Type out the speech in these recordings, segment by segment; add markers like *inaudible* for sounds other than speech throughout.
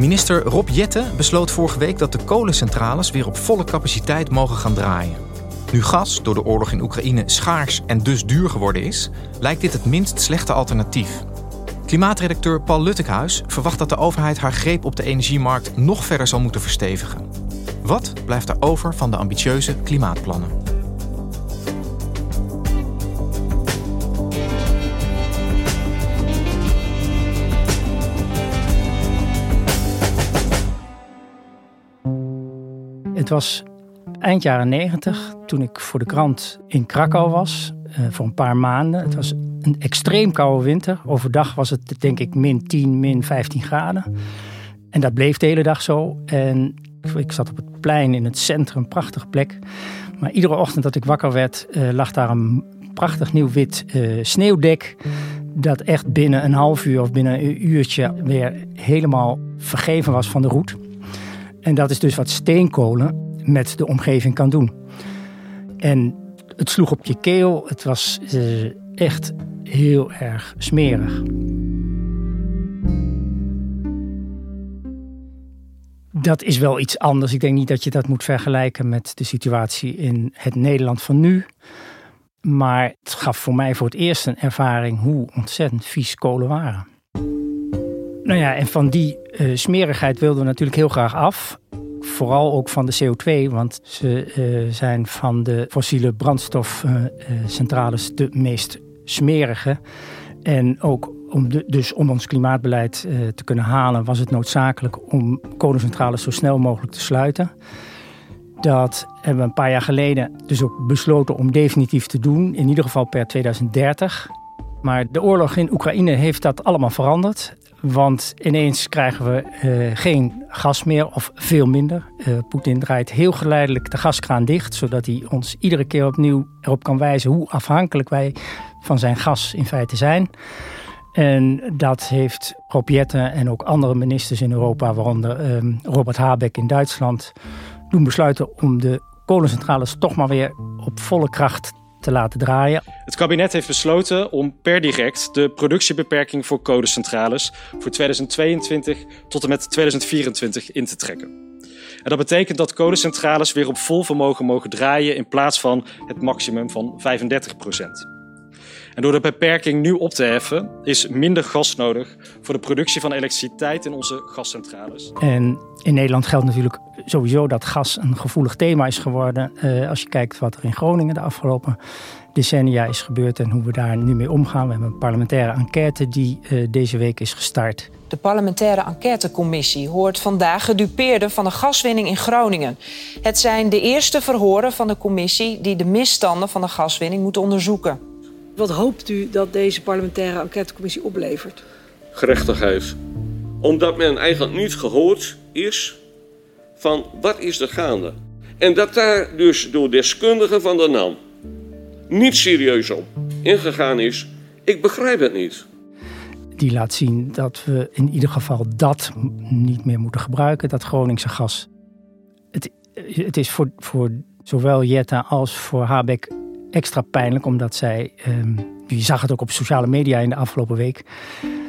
Minister Rob Jette besloot vorige week dat de kolencentrales weer op volle capaciteit mogen gaan draaien. Nu gas door de oorlog in Oekraïne schaars en dus duur geworden is, lijkt dit het minst slechte alternatief. Klimaatredacteur Paul Luttekhuis verwacht dat de overheid haar greep op de energiemarkt nog verder zal moeten verstevigen. Wat blijft er over van de ambitieuze klimaatplannen? Was eind jaren negentig, toen ik voor de krant in Krakau was, uh, voor een paar maanden. Het was een extreem koude winter. Overdag was het denk ik min 10, min 15 graden. En dat bleef de hele dag zo. En ik zat op het plein in het centrum, prachtige plek. Maar iedere ochtend dat ik wakker werd, uh, lag daar een prachtig nieuw wit uh, sneeuwdek. Dat echt binnen een half uur of binnen een uurtje weer helemaal vergeven was van de roet. En dat is dus wat steenkolen met de omgeving kan doen. En het sloeg op je keel. Het was uh, echt heel erg smerig. Dat is wel iets anders. Ik denk niet dat je dat moet vergelijken met de situatie in het Nederland van nu. Maar het gaf voor mij voor het eerst een ervaring hoe ontzettend vies kolen waren. Nou ja, en van die uh, smerigheid wilden we natuurlijk heel graag af. Vooral ook van de CO2, want ze uh, zijn van de fossiele brandstofcentrales de meest smerige. En ook om dus om ons klimaatbeleid te kunnen halen, was het noodzakelijk om kolencentrales zo snel mogelijk te sluiten. Dat hebben we een paar jaar geleden dus ook besloten om definitief te doen, in ieder geval per 2030. Maar de oorlog in Oekraïne heeft dat allemaal veranderd. Want ineens krijgen we uh, geen gas meer of veel minder. Uh, Poetin draait heel geleidelijk de gaskraan dicht, zodat hij ons iedere keer opnieuw erop kan wijzen hoe afhankelijk wij van zijn gas in feite zijn. En dat heeft Rob Jette en ook andere ministers in Europa, waaronder uh, Robert Habeck in Duitsland, doen besluiten om de kolencentrales toch maar weer op volle kracht te laten draaien. Het kabinet heeft besloten om per direct de productiebeperking voor kolencentrales voor 2022 tot en met 2024 in te trekken. En dat betekent dat kolencentrales weer op vol vermogen mogen draaien in plaats van het maximum van 35 procent. En door de beperking nu op te heffen, is minder gas nodig voor de productie van elektriciteit in onze gascentrales. En in Nederland geldt natuurlijk sowieso dat gas een gevoelig thema is geworden. Uh, als je kijkt wat er in Groningen de afgelopen decennia is gebeurd en hoe we daar nu mee omgaan. We hebben een parlementaire enquête die uh, deze week is gestart. De parlementaire enquêtecommissie hoort vandaag gedupeerden van de gaswinning in Groningen. Het zijn de eerste verhoren van de commissie die de misstanden van de gaswinning moeten onderzoeken. Wat hoopt u dat deze parlementaire enquêtecommissie oplevert? Gerechtigheid. Omdat men eigenlijk niet gehoord is van wat is er gaande. En dat daar dus door deskundigen van de NAM niet serieus op ingegaan is, ik begrijp het niet. Die laat zien dat we in ieder geval dat niet meer moeten gebruiken, dat Groningse gas. Het, het is voor, voor zowel Jetta als voor Habeck extra pijnlijk, omdat zij, um, je zag het ook op sociale media in de afgelopen week,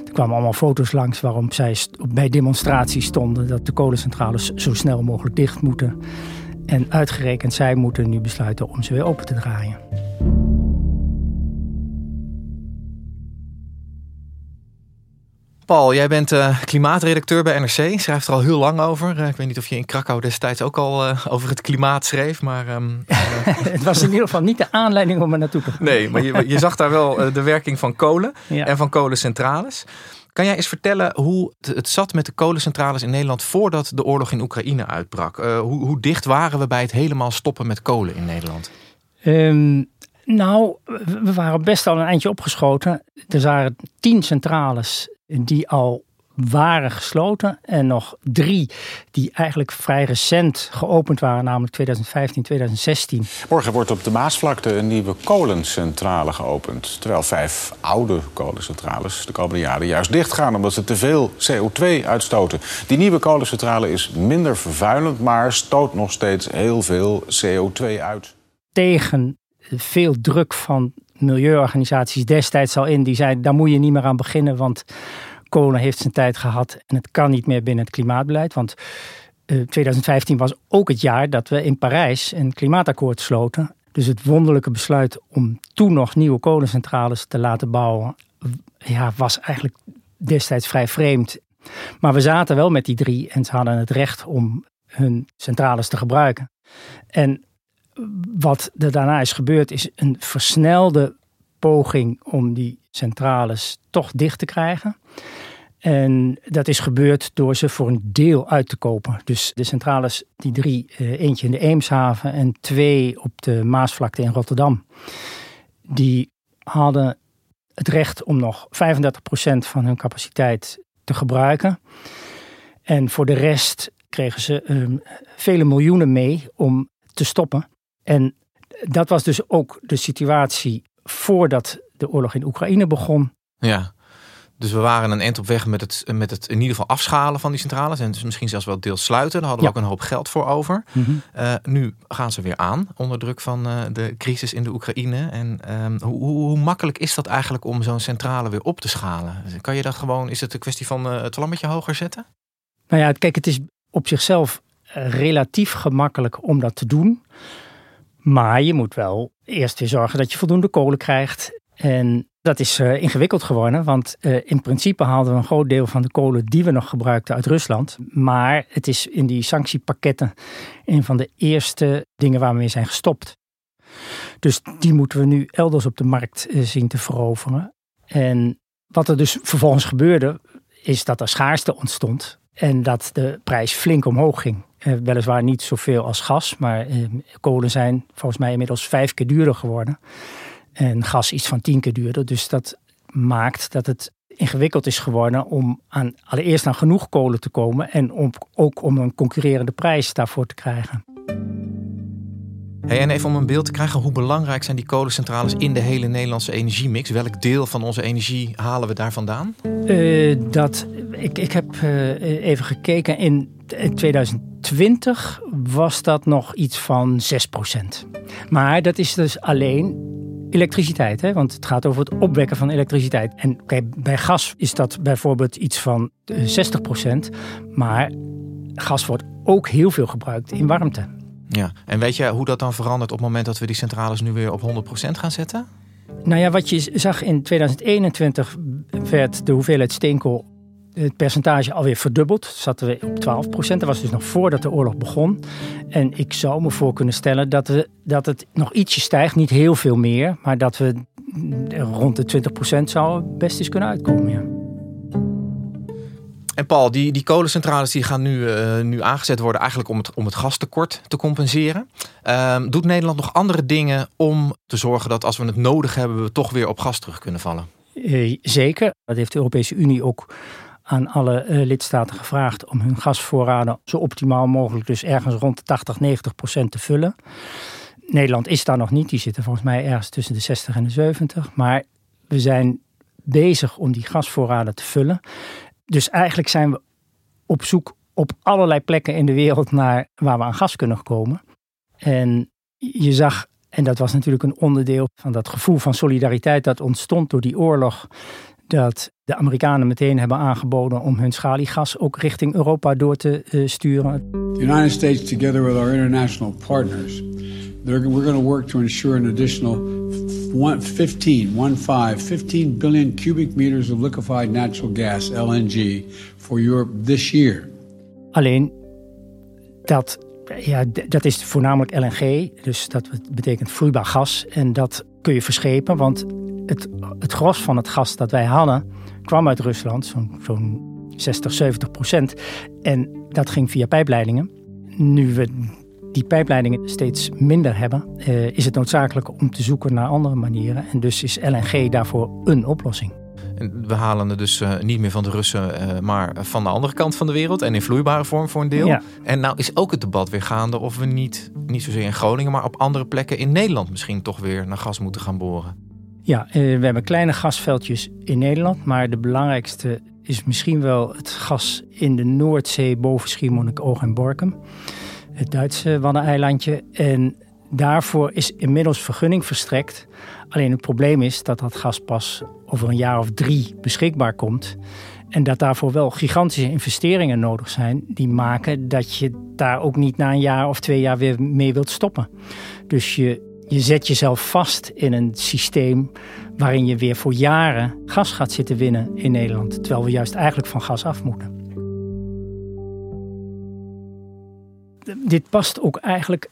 er kwamen allemaal foto's langs waarom zij bij demonstraties stonden dat de kolencentrales zo snel mogelijk dicht moeten. En uitgerekend zij moeten nu besluiten om ze weer open te draaien. Paul, jij bent uh, klimaatredacteur bij NRC. Schrijft er al heel lang over. ik weet niet of je in Krakau destijds ook al over het klimaat schreef. Maar, ehm, *laughs* het was in ieder geval niet de aanleiding om er naartoe te gaan. Nee, maar je, je zag daar wel de werking van kolen en van kolencentrales. Kan jij eens vertellen hoe het zat met de kolencentrales in Nederland voordat de oorlog in Oekraïne uitbrak? hoe, hoe, dicht waren we bij het helemaal stoppen met kolen in Nederland? Um, nou, we waren best al een eindje opgeschoten. Er waren tien centrales die al waren gesloten en nog drie die eigenlijk vrij recent geopend waren, namelijk 2015, 2016. Morgen wordt op de Maasvlakte een nieuwe kolencentrale geopend. Terwijl vijf oude kolencentrales de komende jaren juist dichtgaan omdat ze te veel CO2 uitstoten. Die nieuwe kolencentrale is minder vervuilend, maar stoot nog steeds heel veel CO2 uit. Tegen veel druk van milieuorganisaties destijds al in. Die zeiden, daar moet je niet meer aan beginnen, want kolen heeft zijn tijd gehad en het kan niet meer binnen het klimaatbeleid. Want 2015 eh, was ook het jaar dat we in Parijs een klimaatakkoord sloten. Dus het wonderlijke besluit om toen nog nieuwe kolencentrales te laten bouwen, ja, was eigenlijk destijds vrij vreemd. Maar we zaten wel met die drie en ze hadden het recht om hun centrales te gebruiken. En wat er daarna is gebeurd, is een versnelde poging om die centrales toch dicht te krijgen. En dat is gebeurd door ze voor een deel uit te kopen. Dus de centrales, die drie, eh, eentje in de Eemshaven en twee op de Maasvlakte in Rotterdam, die hadden het recht om nog 35% van hun capaciteit te gebruiken. En voor de rest kregen ze um, vele miljoenen mee om te stoppen. En dat was dus ook de situatie voordat de oorlog in Oekraïne begon. Ja, dus we waren een eind op weg met het, met het in ieder geval afschalen van die centrales. En dus misschien zelfs wel deels sluiten. Daar hadden we ook een hoop geld voor over. Mhm. Eh, nu gaan ze weer aan onder druk van uh, de crisis in de Oekraïne. En um, hoe, hoe, makkelijk is dat eigenlijk om zo'n centrale weer op te schalen? Kan je dat gewoon, is het een kwestie van uh, het vlammetje hoger zetten? Nou ja, kijk, het is op zichzelf relatief gemakkelijk om dat te doen. Maar je moet wel eerst weer zorgen dat je voldoende kolen krijgt. En dat is uh, ingewikkeld geworden, want uh, in principe haalden we een groot deel van de kolen die we nog gebruikten uit Rusland. Maar het is in die sanctiepakketten een van de eerste dingen waar we mee zijn gestopt. Dus die moeten we nu elders op de markt uh, zien te veroveren. En wat er dus vervolgens gebeurde, is dat er schaarste ontstond en dat de prijs flink omhoog ging. Eh, weliswaar niet zoveel als gas, maar eh, kolen zijn volgens mij inmiddels vijf keer duurder geworden. En gas iets van tien keer duurder. Dus dat maakt dat het ingewikkeld is geworden om aan, allereerst aan genoeg kolen te komen en om, ook om een concurrerende prijs daarvoor te krijgen. Hey, en even om een beeld te krijgen, hoe belangrijk zijn die kolencentrales in de hele Nederlandse energiemix? Welk deel van onze energie halen we daar vandaan? Uh, dat, ik, ik heb uh, even gekeken. In 2020 was dat nog iets van 6%. Maar dat is dus alleen elektriciteit, hè? want het gaat over het opwekken van elektriciteit. En bij gas is dat bijvoorbeeld iets van 60%, eh, maar gas wordt ook heel veel gebruikt in warmte. Ja, en weet je hoe dat dan verandert op het moment dat we die centrales nu weer op 100% gaan zetten? Nou ja, wat je zag in 2021 werd de hoeveelheid steenkool, het percentage alweer verdubbeld. Zaten we op 12% Dat was dus nog voordat de oorlog begon. En ik zou me voor kunnen stellen dat, we, dat het nog ietsje stijgt, niet heel veel meer, maar dat we rond de 20% zou best eens kunnen uitkomen. Ja. En Paul, die, die kolencentrales die gaan nu, uh, nu aangezet worden eigenlijk om het, om het gastekort te compenseren. Uh, doet Nederland nog andere dingen om te zorgen dat als we het nodig hebben, we toch weer op gas terug kunnen vallen? Uh, zeker. Dat heeft de Europese Unie ook aan alle uh, lidstaten gevraagd om hun gasvoorraden zo optimaal mogelijk, dus ergens rond de 80, 90 procent te vullen. Nederland is daar nog niet, die zitten volgens mij ergens tussen de 60 en de 70. Maar we zijn bezig om die gasvoorraden te vullen. Dus eigenlijk zijn we op zoek op allerlei plekken in de wereld naar waar we aan gas kunnen komen. En je zag, en dat was natuurlijk een onderdeel van dat gevoel van solidariteit dat ontstond door die oorlog, dat de Amerikanen meteen hebben aangeboden om hun schaliegas ook richting Europa door te uh, sturen. The United States, together with our international partners, we're going to work to ensure an additional one, 15, one five, 15 billion cubic meters of liquefied natural gas, LNG, for Europe this year. Alleen dat, ja, dat is voornamelijk LNG, dus dat betekent vloeibaar gas. En dat kun je verschepen, want het, het gros van het gas dat wij hadden kwam uit Rusland, zo'n zo'n 60, 70 procent. En dat ging via pijpleidingen. Nu we die pijpleidingen steeds minder hebben, eh, is het noodzakelijk om te zoeken naar andere manieren. En dus is LNG daarvoor een oplossing. We halen het dus uh, niet meer van de Russen, uh, maar van de andere kant van de wereld. En in vloeibare vorm voor een deel. Ja. En nou is ook het debat weer gaande of we niet, niet zozeer in Groningen, maar op andere plekken in Nederland misschien toch weer naar gas moeten gaan boren. Ja, uh, we hebben kleine gasveldjes in Nederland. Maar de belangrijkste is misschien wel het gas in de Noordzee boven Schiermonnikoog en Borkum. Het Duitse Waddeneilandje. En daarvoor is inmiddels vergunning verstrekt. Alleen het probleem is dat dat gas pas over een jaar of drie beschikbaar komt. En dat daarvoor wel gigantische investeringen nodig zijn. Die maken dat je daar ook niet na een jaar of twee jaar weer mee wilt stoppen. Dus je, je zet jezelf vast in een systeem waarin je weer voor jaren gas gaat zitten winnen in Nederland. Terwijl we juist eigenlijk van gas af moeten. Dit past ook eigenlijk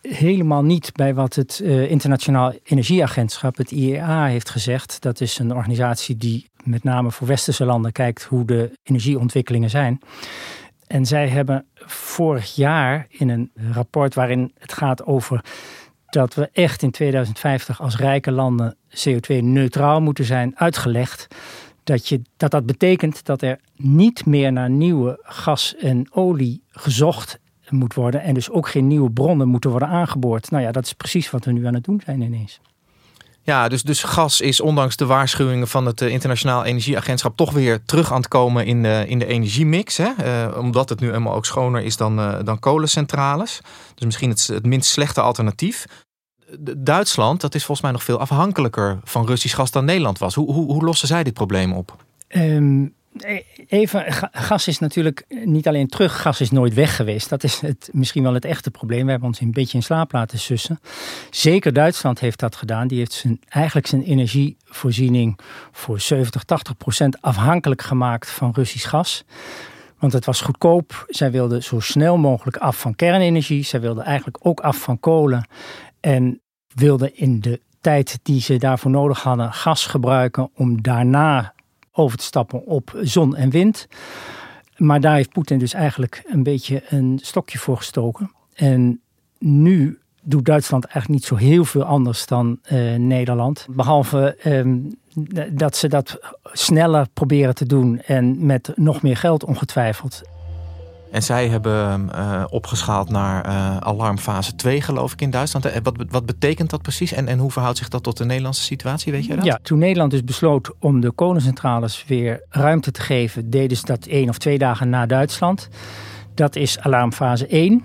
helemaal niet bij wat het uh, Internationaal Energieagentschap, het IEA, heeft gezegd. Dat is een organisatie die met name voor westerse landen kijkt hoe de energieontwikkelingen zijn. En zij hebben vorig jaar in een rapport waarin het gaat over dat we echt in 2050 als rijke landen CO2-neutraal moeten zijn, uitgelegd dat, je, dat dat betekent dat er niet meer naar nieuwe gas en olie gezocht moet worden. En dus ook geen nieuwe bronnen moeten worden aangeboord. Nou ja, dat is precies wat we nu aan het doen zijn ineens. Ja, dus, dus gas is ondanks de waarschuwingen van het Internationaal Energieagentschap toch weer terug aan het komen in de, in de energiemix. Hè? Uh, omdat het nu helemaal ook schoner is dan, uh, dan kolencentrales. Dus misschien het, het minst slechte alternatief. Duitsland, dat is volgens mij nog veel afhankelijker van Russisch gas dan Nederland was. Hoe, hoe, hoe lossen zij dit probleem op? Um, even, gas is natuurlijk niet alleen terug, gas is nooit weg geweest. Dat is het, misschien wel het echte probleem. We hebben ons een beetje in slaap laten sussen. Zeker Duitsland heeft dat gedaan. Die heeft zijn, eigenlijk zijn energievoorziening voor 70, 80 procent afhankelijk gemaakt van Russisch gas. Want het was goedkoop. Zij wilden zo snel mogelijk af van kernenergie. Zij wilden eigenlijk ook af van kolen. En wilden in de tijd die ze daarvoor nodig hadden gas gebruiken om daarna over te stappen op zon en wind. Maar daar heeft Poetin dus eigenlijk een beetje een stokje voor gestoken. En nu doet Duitsland eigenlijk niet zo heel veel anders dan uh, Nederland. Behalve um, dat ze dat sneller proberen te doen en met nog meer geld ongetwijfeld. En zij hebben uh, opgeschaald naar uh, alarmfase 2, geloof ik, in Duitsland. En wat, wat betekent dat precies? En, en hoe verhoudt zich dat tot de Nederlandse situatie? Weet jij dat? Ja, toen Nederland dus besloot om de kolencentrales weer ruimte te geven, deden ze dat één of twee dagen na Duitsland. Dat is alarmfase 1.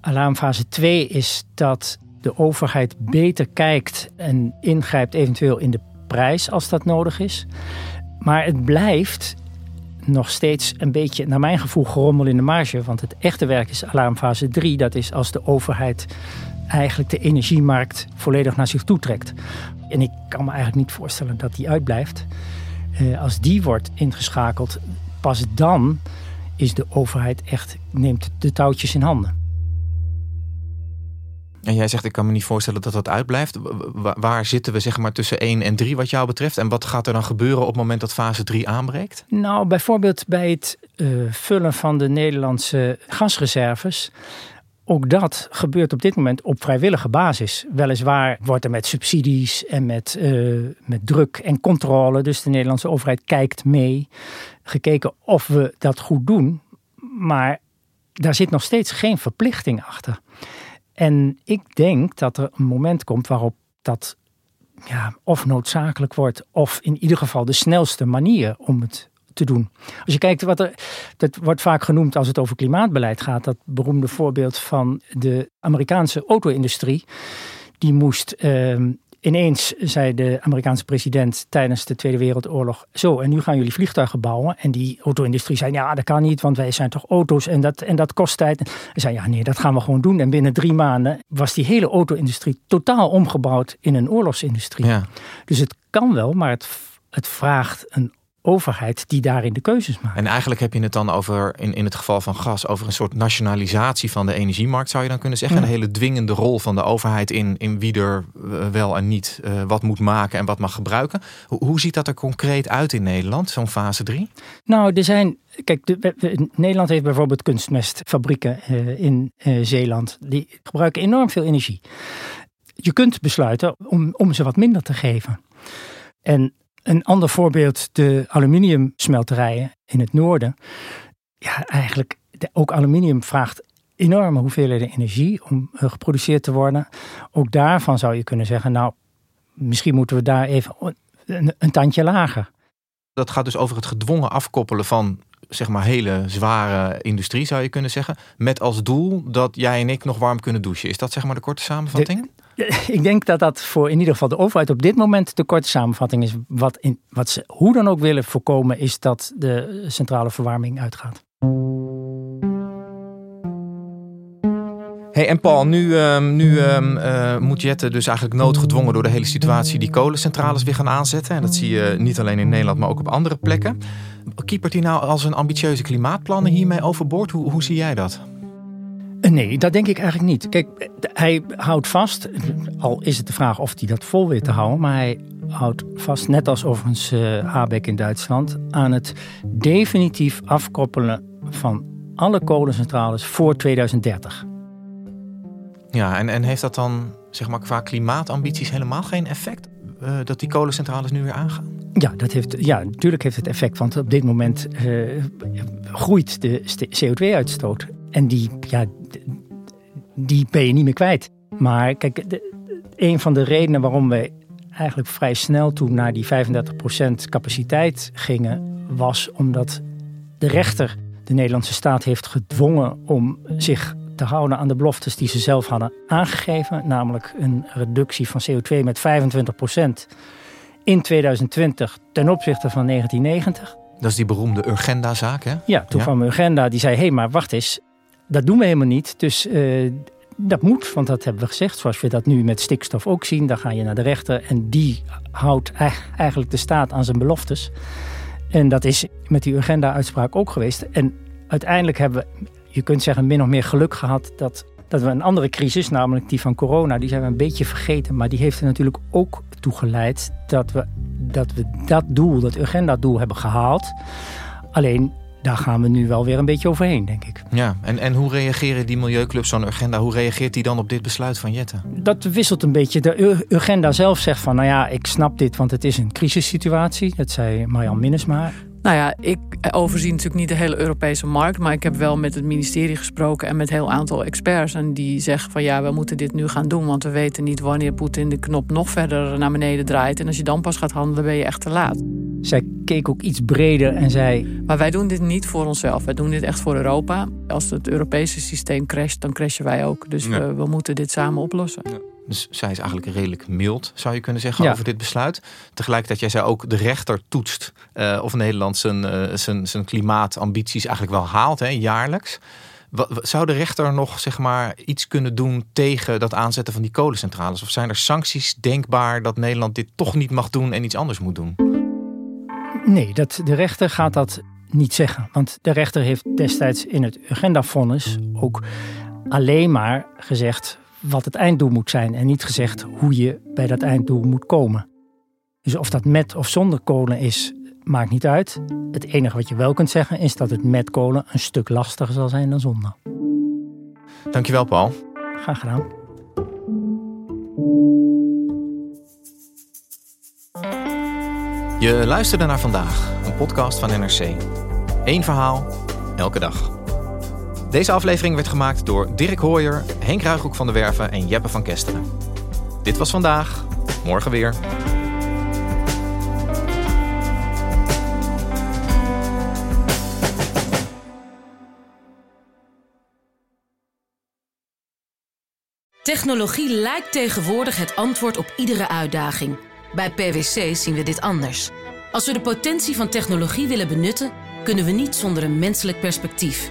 Alarmfase 2 is dat de overheid beter kijkt en ingrijpt eventueel in de prijs als dat nodig is. Maar het blijft nog steeds een beetje, naar mijn gevoel, gerommel in de marge. Want het echte werk is alarmfase 3. Dat is als de overheid eigenlijk de energiemarkt volledig naar zich toe trekt. En ik kan me eigenlijk niet voorstellen dat die uitblijft. Uh, als die wordt ingeschakeld, pas dan is de overheid echt, neemt de touwtjes in handen. En jij zegt, ik kan me niet voorstellen dat dat uitblijft. Waar zitten we zeg maar tussen 1 en 3 wat jou betreft? En wat gaat er dan gebeuren op het moment dat fase 3 aanbreekt? Nou, bijvoorbeeld bij het uh, vullen van de Nederlandse gasreserves. Ook dat gebeurt op dit moment op vrijwillige basis. Weliswaar wordt er met subsidies en met, uh, met druk en controle, dus de Nederlandse overheid kijkt mee, gekeken of we dat goed doen. Maar daar zit nog steeds geen verplichting achter. En ik denk dat er een moment komt waarop dat ja, of noodzakelijk wordt, of in ieder geval de snelste manier om het te doen. Als je kijkt wat er, dat wordt vaak genoemd als het over klimaatbeleid gaat, dat beroemde voorbeeld van de Amerikaanse auto-industrie. Die moest uh, ineens zei de Amerikaanse president tijdens de Tweede Wereldoorlog: Zo, en nu gaan jullie vliegtuigen bouwen. En die auto-industrie zei: Ja, dat kan niet, want wij zijn toch auto's en dat, en dat kost tijd. En zei: Ja, nee, dat gaan we gewoon doen. En binnen drie maanden was die hele auto-industrie totaal omgebouwd in een oorlogsindustrie. Ja. Dus het kan wel, maar het, het vraagt een overheid die daarin de keuzes maakt. En eigenlijk heb je het dan over, in, in het geval van gas, over een soort nationalisatie van de energiemarkt, zou je dan kunnen zeggen. Ja. Een hele dwingende rol van de overheid in, in wie er eh, wel en niet eh, wat moet maken en wat mag gebruiken. Hoe, hoe ziet dat er concreet uit in Nederland, zo'n fase 3? Nou, er zijn. Kijk, de, Nederland heeft bijvoorbeeld kunstmestfabrieken eh, in Zeeland. Die gebruiken enorm veel energie. Je kunt besluiten om, om ze wat minder te geven. En een ander voorbeeld, de aluminiumsmelterijen in het noorden. Ja, eigenlijk, de- ook aluminium vraagt enorme hoeveelheden energie om eh, geproduceerd te worden. Ook daarvan zou je kunnen zeggen, nou, misschien moeten we daar even een, een tandje lager. Dat gaat dus over het gedwongen afkoppelen van zeg maar hele zware industrie, zou je kunnen zeggen. Met als doel dat jij en ik nog warm kunnen douchen. Is dat zeg maar de korte samenvatting? *laughs* Ik denk dat dat voor in ieder geval de overheid op dit moment de korte samenvatting is. Wat, in, wat ze hoe dan ook willen voorkomen, is dat de centrale verwarming uitgaat. Hey, en Paul, nu, ehm, nu ehm, eh, moet Jette dus eigenlijk noodgedwongen door de hele situatie die kolencentrales weer gaan aanzetten. En dat zie je niet alleen in Nederland, maar ook op andere plekken. Kiepert hij nou als een ambitieuze klimaatplannen hiermee overboord? Hoe, hoe zie jij dat? Nee, dat denk ik eigenlijk niet. Kijk, hij houdt vast, al is het de vraag of hij dat vol weet te houden, maar hij houdt vast, net als overigens Habeck in Duitsland, aan het definitief afkoppelen van alle kolencentrales voor 2030. Ja, en, en heeft dat dan zeg maar qua klimaatambities helemaal geen effect? Eh, dat die kolencentrales nu weer aangaan? Ja, dat heeft, ja, natuurlijk heeft het effect, want op dit moment eh, groeit de CO2-uitstoot. En die, ja, die ben je niet meer kwijt. Maar kijk, de- een van de redenen waarom we eigenlijk vrij snel toen naar die 35% capaciteit gingen, was omdat de rechter de Nederlandse staat heeft gedwongen om zich te houden aan de beloftes die ze zelf hadden aangegeven. Namelijk een reductie van CO2 met 25% in 2020 ten opzichte van 1990. Dat is die beroemde Urgenda-zaak, hè? Ja, toen Ja. kwam Urgenda die zei: hé, hey, maar wacht eens, dat doen we helemaal niet. Dus eh, dat moet, want dat hebben we gezegd. Zoals we dat nu met stikstof ook zien. Dan ga je naar de rechter en die houdt ei- eigenlijk de staat aan zijn beloftes. En dat is met die Urgenda-uitspraak ook geweest. En uiteindelijk hebben we, je kunt zeggen, min of meer geluk gehad dat, dat we een andere crisis, namelijk die van corona, die zijn we een beetje vergeten. Maar die heeft er natuurlijk ook toe geleid dat we dat, we dat doel, dat Urgenda-doel hebben gehaald. Alleen daar gaan we nu wel weer een beetje overheen, denk ik. Ja, en, en hoe reageren die milieuclubs zo'n Urgenda? Hoe reageert die dan op dit besluit van Jette? Dat wisselt een beetje. De Urgenda zelf zegt van, nou ja, ik snap dit, want het is een crisissituatie. Dat zei Marjan Minnesma. Nou ja, ik overzie natuurlijk niet de hele Europese markt. Maar ik heb wel met het ministerie gesproken en met een heel aantal experts. En die zeggen van ja, we moeten dit nu gaan doen. Want we weten niet wanneer Poetin de knop nog verder naar beneden draait. En als je dan pas gaat handelen, ben je echt te laat. Zij keek ook iets breder en zei... Maar wij doen dit niet voor onszelf. Wij doen dit echt voor Europa. Als het Europese systeem crasht, dan crashen wij ook. Dus Ja. we, we moeten dit samen oplossen. Dus zij is eigenlijk redelijk mild, zou je kunnen zeggen, Ja. over dit besluit. Tegelijkertijd, jij zei ook, de rechter toetst eh, of Nederland zijn, eh, zijn, zijn klimaatambities eigenlijk wel haalt, hè, jaarlijks. Zou de rechter nog zeg maar, iets kunnen doen tegen dat aanzetten van die kolencentrales? Of zijn er sancties denkbaar dat Nederland dit toch niet mag doen en iets anders moet doen? Nee, dat, de rechter gaat dat niet zeggen. Want de rechter heeft destijds in het Urgenda-vonnis ook alleen maar gezegd wat het einddoel moet zijn. En niet gezegd hoe je bij dat einddoel moet komen. Dus of dat met of zonder kolen is, maakt niet uit. Het enige wat je wel kunt zeggen is dat het met kolen een stuk lastiger zal zijn dan zonder. Dankjewel, Paul. Graag gedaan. Je luisterde naar vandaag, een podcast van NRC. Eén verhaal, elke dag. Deze aflevering werd gemaakt door Dirk Hooyer, Henk Ruigrok van der Werven en Jeppe van Kesteren. Dit was vandaag, morgen weer. Technologie lijkt tegenwoordig het antwoord op iedere uitdaging. Bij PwC zien we dit anders. Als we de potentie van technologie willen benutten, kunnen we niet zonder een menselijk perspectief.